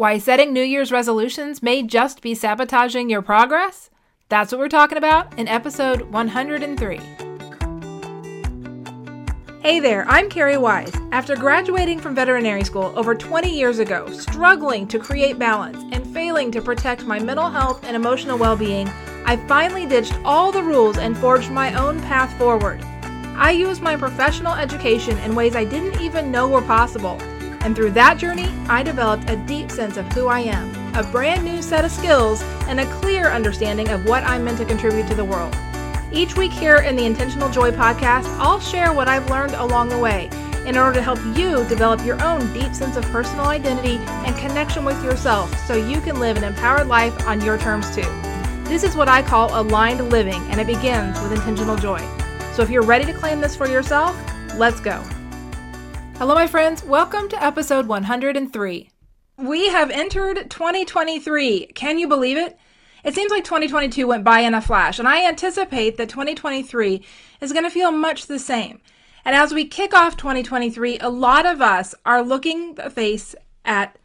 Why setting New Year's resolutions may just be sabotaging your progress? That's what we're talking about in episode 103. Hey there, I'm Cari Wise. After graduating from veterinary school over 20 years ago, struggling to create balance and failing to protect my mental health and emotional well being, I finally ditched all the rules and forged my own path forward. I used my professional education in ways I didn't even know were possible and through that journey, I developed a deep sense of who I am, a brand new set of skills, and a clear understanding of what I'm meant to contribute to the world. Each week here in the Intentional Joy podcast, I'll share what I've learned along the way in order to help you develop your own deep sense of personal identity and connection with yourself so you can live an empowered life on your terms too. This is what I call aligned living, and it begins with intentional joy. So if you're ready to claim this for yourself, let's go. Hello, my friends. Welcome to episode 103. We have entered 2023. Can you believe it? It seems like 2022 went by in a flash, and I anticipate that 2023 is going to feel much the same. And as we kick off 2023, a lot of us are looking the face at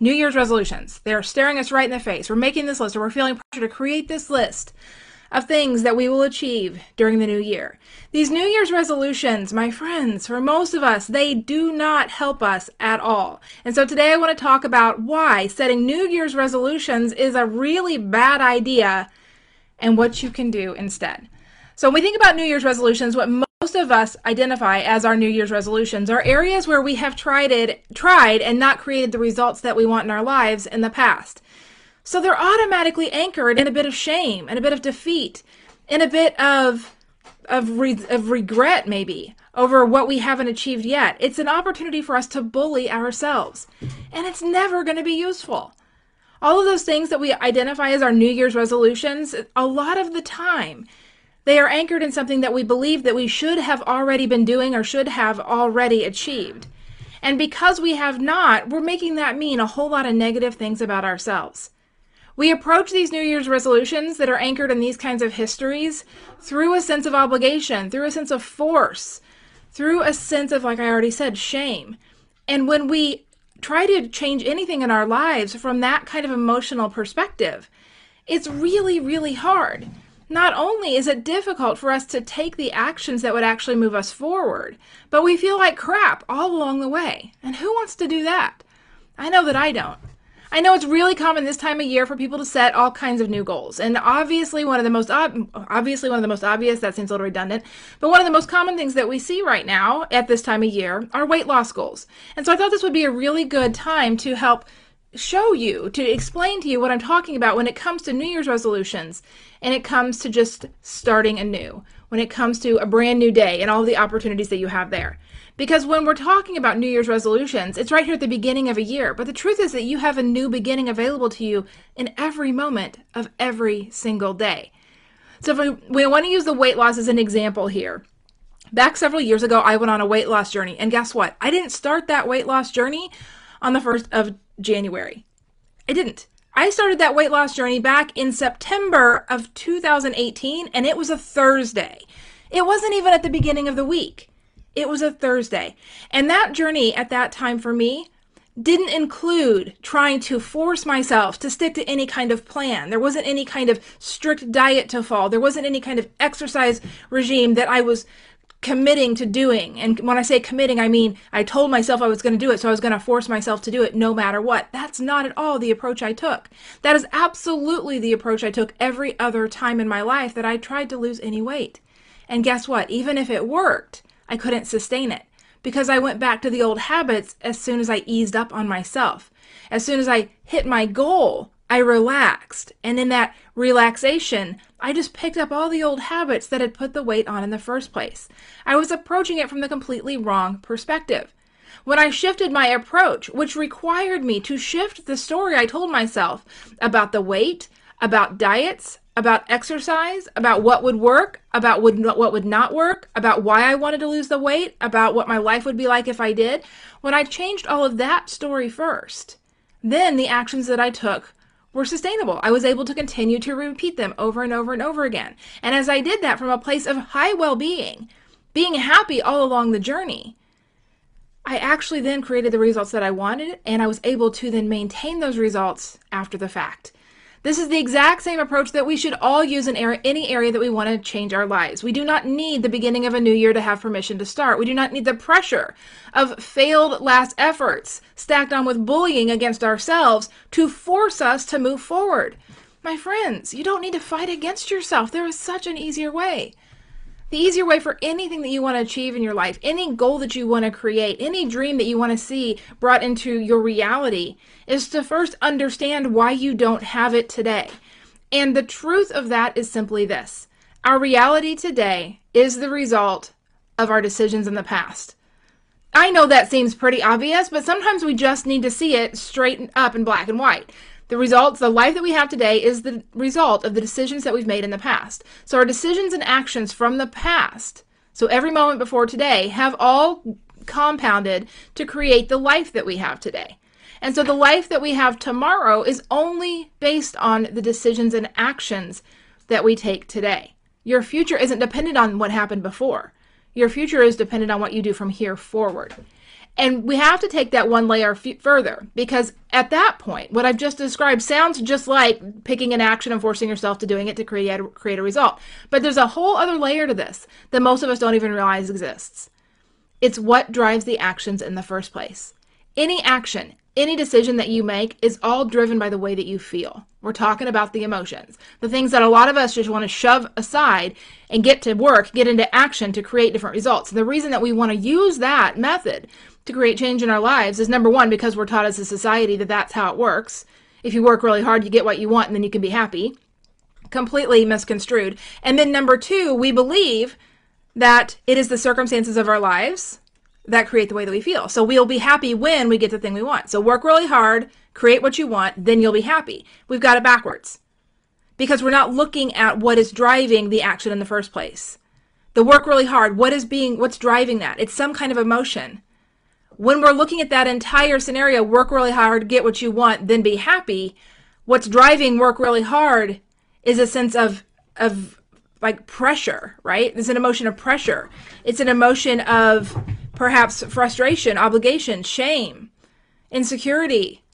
New Year's resolutions. They're staring us right in the face. We're making this list, or we're feeling pressure to create this list of things that we will achieve during the new year. These New Year's resolutions, my friends, for most of us, they do not help us at all. And so today I want to talk about why setting New Year's resolutions is a really bad idea and what you can do instead. So when we think about New Year's resolutions, what most of us identify as our New Year's resolutions are areas where we have tried it, tried and not created the results that we want in our lives in the past. So they're automatically anchored in a bit of shame and a bit of defeat, in a bit of of, re- of regret maybe over what we haven't achieved yet. It's an opportunity for us to bully ourselves, and it's never going to be useful. All of those things that we identify as our New Year's resolutions, a lot of the time, they are anchored in something that we believe that we should have already been doing or should have already achieved. And because we have not, we're making that mean a whole lot of negative things about ourselves. We approach these New Year's resolutions that are anchored in these kinds of histories through a sense of obligation, through a sense of force, through a sense of, like I already said, shame. And when we try to change anything in our lives from that kind of emotional perspective, it's really, really hard. Not only is it difficult for us to take the actions that would actually move us forward, but we feel like crap all along the way. And who wants to do that? I know that I don't. I know it's really common this time of year for people to set all kinds of new goals. And obviously one of the most ob- obviously one of the most obvious that seems a little redundant, but one of the most common things that we see right now at this time of year are weight loss goals. And so I thought this would be a really good time to help show you, to explain to you what I'm talking about when it comes to New Year's resolutions and it comes to just starting anew, when it comes to a brand new day and all the opportunities that you have there. Because when we're talking about New Year's resolutions, it's right here at the beginning of a year. But the truth is that you have a new beginning available to you in every moment of every single day. So if we, we want to use the weight loss as an example here. Back several years ago, I went on a weight loss journey. And guess what? I didn't start that weight loss journey on the 1st of January. I didn't. I started that weight loss journey back in September of 2018, and it was a Thursday. It wasn't even at the beginning of the week. It was a Thursday. And that journey at that time for me didn't include trying to force myself to stick to any kind of plan. There wasn't any kind of strict diet to follow. There wasn't any kind of exercise regime that I was committing to doing. And when I say committing, I mean I told myself I was going to do it, so I was going to force myself to do it no matter what. That's not at all the approach I took. That is absolutely the approach I took every other time in my life that I tried to lose any weight. And guess what? Even if it worked, I couldn't sustain it because I went back to the old habits as soon as I eased up on myself. As soon as I hit my goal, I relaxed. And in that relaxation, I just picked up all the old habits that had put the weight on in the first place. I was approaching it from the completely wrong perspective. When I shifted my approach, which required me to shift the story I told myself about the weight, about diets, about exercise, about what would work, about would, what would not work, about why I wanted to lose the weight, about what my life would be like if I did, when I changed all of that story first, then the actions that I took were sustainable. I was able to continue to repeat them over and over and over again. And as I did that from a place of high well being, being happy all along the journey, I actually then created the results that I wanted, and I was able to then maintain those results after the fact. This is the exact same approach that we should all use in any area that we want to change our lives. We do not need the beginning of a new year to have permission to start. We do not need the pressure of failed last efforts stacked on with bullying against ourselves to force us to move forward. My friends, you don't need to fight against yourself. There is such an easier way. The easier way for anything that you want to achieve in your life, any goal that you want to create, any dream that you want to see brought into your reality, is to first understand why you don't have it today. And the truth of that is simply this our reality today is the result of our decisions in the past. I know that seems pretty obvious, but sometimes we just need to see it straight up in black and white. The results, the life that we have today is the result of the decisions that we've made in the past. So our decisions and actions from the past, so every moment before today, have all compounded to create the life that we have today. And so the life that we have tomorrow is only based on the decisions and actions that we take today. Your future isn't dependent on what happened before. Your future is dependent on what you do from here forward. And we have to take that one layer f- further because at that point, what I've just described sounds just like picking an action and forcing yourself to doing it to create a, create a result. But there's a whole other layer to this that most of us don't even realize exists. It's what drives the actions in the first place. Any action, any decision that you make is all driven by the way that you feel. We're talking about the emotions, the things that a lot of us just want to shove aside and get to work, get into action to create different results. And the reason that we want to use that method to create change in our lives is number one, because we're taught as a society that that's how it works. If you work really hard, you get what you want and then you can be happy. Completely misconstrued. And then number two, we believe that it is the circumstances of our lives that create the way that we feel. So we'll be happy when we get the thing we want. So work really hard, create what you want, then you'll be happy. We've got it backwards because we're not looking at what is driving the action in the first place. The work really hard, what is being, what's driving that? It's some kind of emotion when we're looking at that entire scenario, work really hard, get what you want, then be happy, what's driving work really hard is a sense of of like pressure, right? It's an emotion of pressure. It's an emotion of perhaps frustration, obligation, shame, insecurity,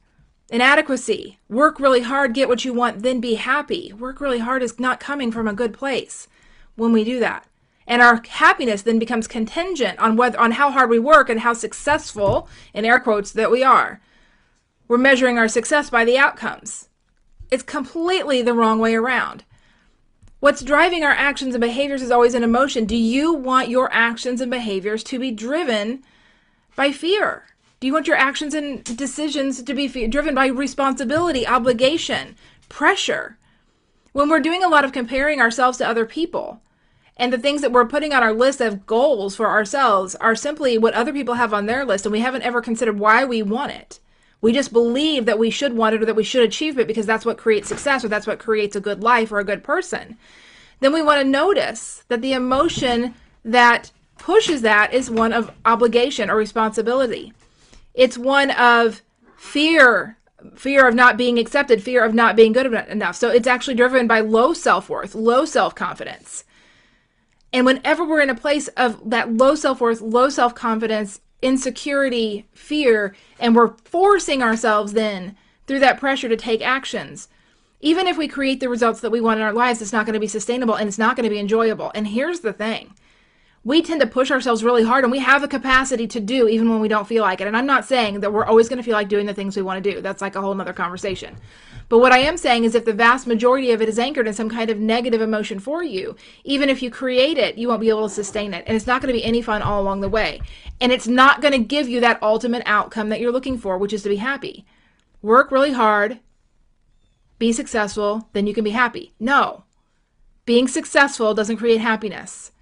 inadequacy. Work really hard, get what you want, then be happy. Work really hard is not coming from a good place when we do that and our happiness then becomes contingent on whether on how hard we work and how successful in air quotes that we are. We're measuring our success by the outcomes. It's completely the wrong way around. What's driving our actions and behaviors is always an emotion. Do you want your actions and behaviors to be driven by fear? Do you want your actions and decisions to be driven by responsibility obligation pressure? When we're doing a lot of comparing ourselves to other people and the things that we're putting on our list of goals for ourselves are simply what other people have on their list, and we haven't ever considered why we want it. We just believe that we should want it or that we should achieve it because that's what creates success or that's what creates a good life or a good person. Then we want to notice that the emotion that pushes that is one of obligation or responsibility. It's one of fear, fear of not being accepted, fear of not being good enough. So it's actually driven by low self worth, low self confidence. And whenever we're in a place of that low self worth, low self confidence, insecurity, fear, and we're forcing ourselves then through that pressure to take actions, even if we create the results that we want in our lives, it's not going to be sustainable and it's not going to be enjoyable. And here's the thing we tend to push ourselves really hard and we have a capacity to do even when we don't feel like it. And I'm not saying that we're always going to feel like doing the things we want to do. That's like a whole nother conversation. But what I am saying is if the vast majority of it is anchored in some kind of negative emotion for you, even if you create it, you won't be able to sustain it. And it's not going to be any fun all along the way. And it's not going to give you that ultimate outcome that you're looking for, which is to be happy. Work really hard, be successful, then you can be happy. No. Being successful doesn't create happiness.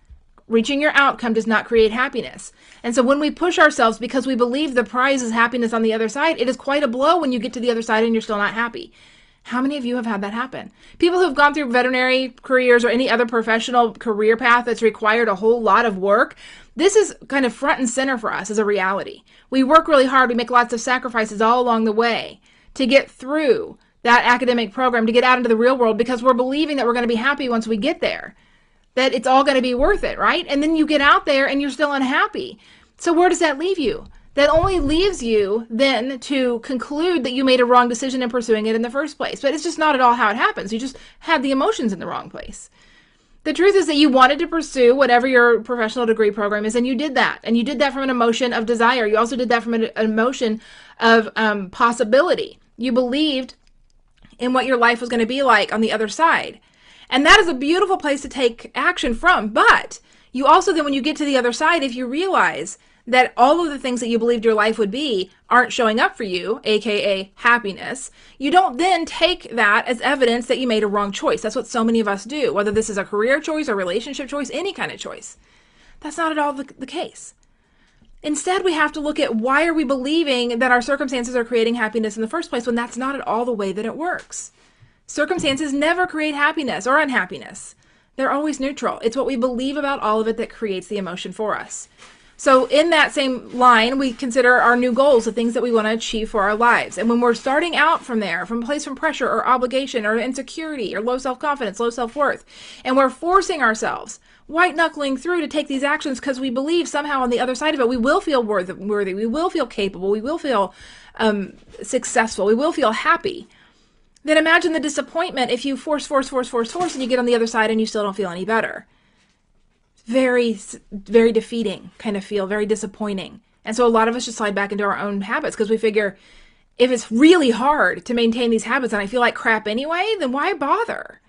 Reaching your outcome does not create happiness. And so when we push ourselves because we believe the prize is happiness on the other side, it is quite a blow when you get to the other side and you're still not happy. How many of you have had that happen? People who've gone through veterinary careers or any other professional career path that's required a whole lot of work, this is kind of front and center for us as a reality. We work really hard, we make lots of sacrifices all along the way to get through that academic program, to get out into the real world because we're believing that we're going to be happy once we get there, that it's all going to be worth it, right? And then you get out there and you're still unhappy. So where does that leave you? that only leaves you then to conclude that you made a wrong decision in pursuing it in the first place. But it's just not at all how it happens. You just had the emotions in the wrong place. The truth is that you wanted to pursue whatever your professional degree program is, and you did that. And you did that from an emotion of desire. You also did that from an emotion of um, possibility. You believed in what your life was going to be like on the other side. And that is a beautiful place to take action from. But you also, then, when you get to the other side, if you realize that all of the things that you believed your life would be aren't showing up for you, aka happiness, you don't then take that as evidence that you made a wrong choice. That's what so many of us do, whether this is a career choice, a relationship choice, any kind of choice. That's not at all the, the case. Instead, we have to look at why are we believing that our circumstances are creating happiness in the first place when that's not at all the way that it works. Circumstances never create happiness or unhappiness. They're always neutral. It's what we believe about all of it that creates the emotion for us. So, in that same line, we consider our new goals, the things that we want to achieve for our lives. And when we're starting out from there, from a place from pressure or obligation or insecurity or low self confidence, low self worth, and we're forcing ourselves, white knuckling through to take these actions because we believe somehow on the other side of it, we will feel worthy, we will feel capable, we will feel um, successful, we will feel happy. Then imagine the disappointment if you force, force, force, force, force, and you get on the other side and you still don't feel any better. Very very defeating kind of feel very disappointing. And so a lot of us just slide back into our own habits because we figure if it's really hard to maintain these habits and i feel like crap anyway then why bother?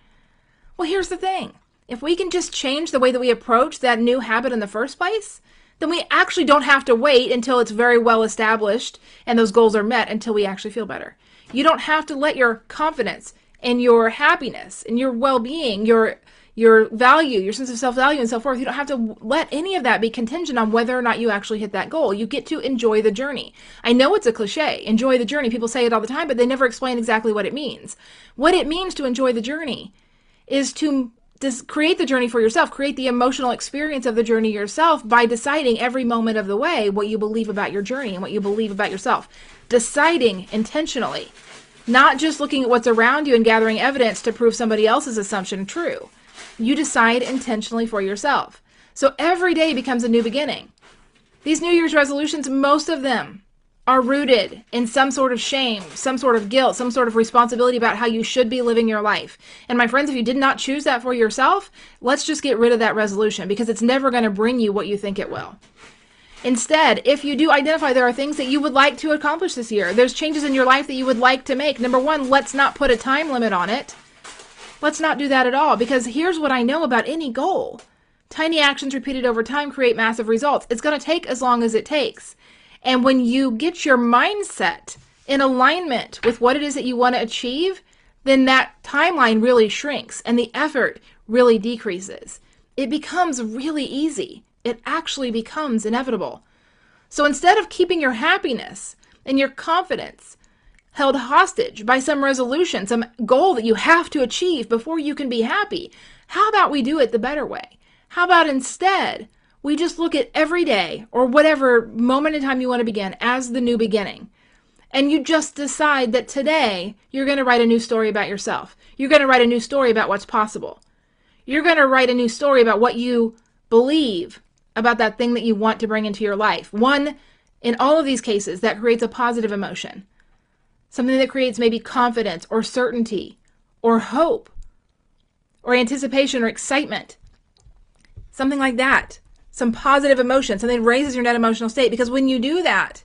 Well here's the thing. If we can just change the way that we approach that new habit in the first place then we actually don't have to wait until it's very well established and those goals are met until we actually feel better you don't have to let your confidence and your happiness and your well-being your your value, your sense of self value and self worth. You don't have to let any of that be contingent on whether or not you actually hit that goal. You get to enjoy the journey. I know it's a cliche, enjoy the journey. People say it all the time, but they never explain exactly what it means. What it means to enjoy the journey is to just create the journey for yourself, create the emotional experience of the journey yourself by deciding every moment of the way what you believe about your journey and what you believe about yourself. Deciding intentionally, not just looking at what's around you and gathering evidence to prove somebody else's assumption true. You decide intentionally for yourself. So every day becomes a new beginning. These New Year's resolutions, most of them are rooted in some sort of shame, some sort of guilt, some sort of responsibility about how you should be living your life. And my friends, if you did not choose that for yourself, let's just get rid of that resolution because it's never going to bring you what you think it will. Instead, if you do identify there are things that you would like to accomplish this year, there's changes in your life that you would like to make. Number one, let's not put a time limit on it. Let's not do that at all because here's what I know about any goal tiny actions repeated over time create massive results. It's going to take as long as it takes. And when you get your mindset in alignment with what it is that you want to achieve, then that timeline really shrinks and the effort really decreases. It becomes really easy. It actually becomes inevitable. So instead of keeping your happiness and your confidence held hostage by some resolution, some goal that you have to achieve before you can be happy. How about we do it the better way? How about instead we just look at every day or whatever moment in time you want to begin as the new beginning? And you just decide that today you're going to write a new story about yourself. You're going to write a new story about what's possible. You're going to write a new story about what you believe about that thing that you want to bring into your life. One, in all of these cases, that creates a positive emotion something that creates maybe confidence or certainty or hope or anticipation or excitement. Something like that. Some positive emotion, something that raises your net emotional state. Because when you do that,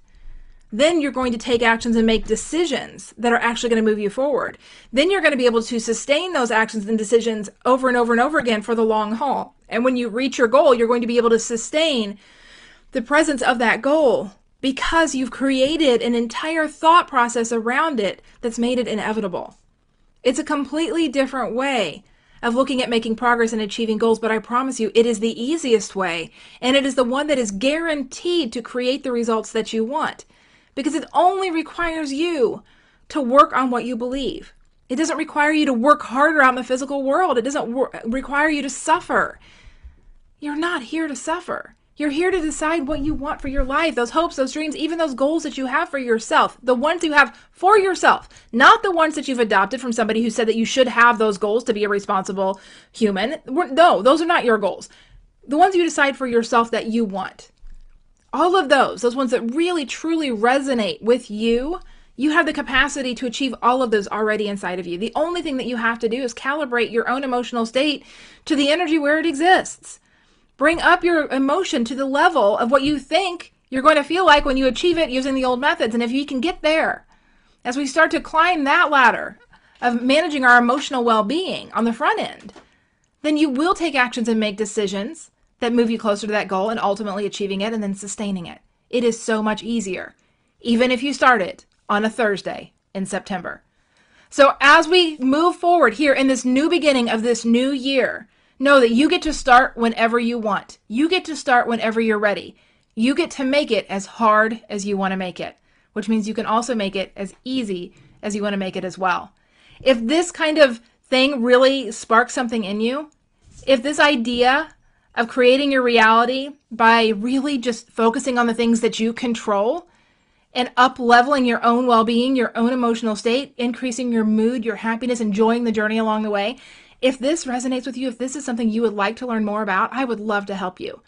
then you're going to take actions and make decisions that are actually going to move you forward. Then you're going to be able to sustain those actions and decisions over and over and over again for the long haul. And when you reach your goal, you're going to be able to sustain the presence of that goal because you've created an entire thought process around it that's made it inevitable. It's a completely different way of looking at making progress and achieving goals, but I promise you, it is the easiest way, and it is the one that is guaranteed to create the results that you want because it only requires you to work on what you believe. It doesn't require you to work harder in the physical world. It doesn't wor- require you to suffer. You're not here to suffer. You're here to decide what you want for your life, those hopes, those dreams, even those goals that you have for yourself, the ones you have for yourself, not the ones that you've adopted from somebody who said that you should have those goals to be a responsible human. No, those are not your goals. The ones you decide for yourself that you want. All of those, those ones that really truly resonate with you, you have the capacity to achieve all of those already inside of you. The only thing that you have to do is calibrate your own emotional state to the energy where it exists. Bring up your emotion to the level of what you think you're going to feel like when you achieve it using the old methods. And if you can get there, as we start to climb that ladder of managing our emotional well being on the front end, then you will take actions and make decisions that move you closer to that goal and ultimately achieving it and then sustaining it. It is so much easier, even if you start it on a Thursday in September. So, as we move forward here in this new beginning of this new year, know that you get to start whenever you want. You get to start whenever you're ready. You get to make it as hard as you want to make it, which means you can also make it as easy as you want to make it as well. If this kind of thing really sparks something in you, if this idea of creating your reality by really just focusing on the things that you control and up leveling your own well being, your own emotional state, increasing your mood, your happiness, enjoying the journey along the way. If this resonates with you, if this is something you would like to learn more about, I would love to help you.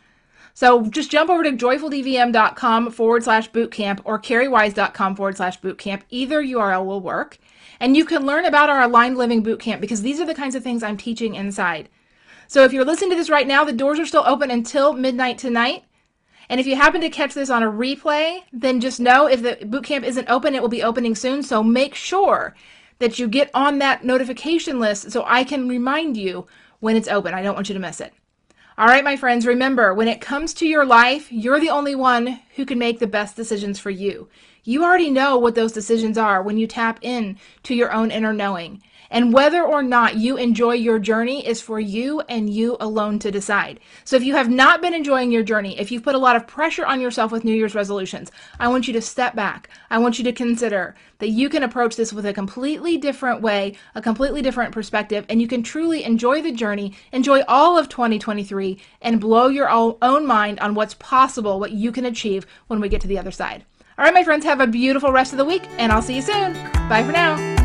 So just jump over to joyfuldvm.com forward slash bootcamp or cariwise.com forward slash bootcamp. Either URL will work. And you can learn about our aligned living bootcamp because these are the kinds of things I'm teaching inside. So if you're listening to this right now, the doors are still open until midnight tonight. And if you happen to catch this on a replay, then just know if the boot camp isn't open, it will be opening soon. So make sure that you get on that notification list so I can remind you when it's open. I don't want you to miss it. All right, my friends, remember when it comes to your life, you're the only one who can make the best decisions for you. You already know what those decisions are when you tap in to your own inner knowing. And whether or not you enjoy your journey is for you and you alone to decide. So if you have not been enjoying your journey, if you've put a lot of pressure on yourself with New Year's resolutions, I want you to step back. I want you to consider that you can approach this with a completely different way, a completely different perspective, and you can truly enjoy the journey, enjoy all of 2023, and blow your own mind on what's possible, what you can achieve when we get to the other side. All right, my friends, have a beautiful rest of the week, and I'll see you soon. Bye for now.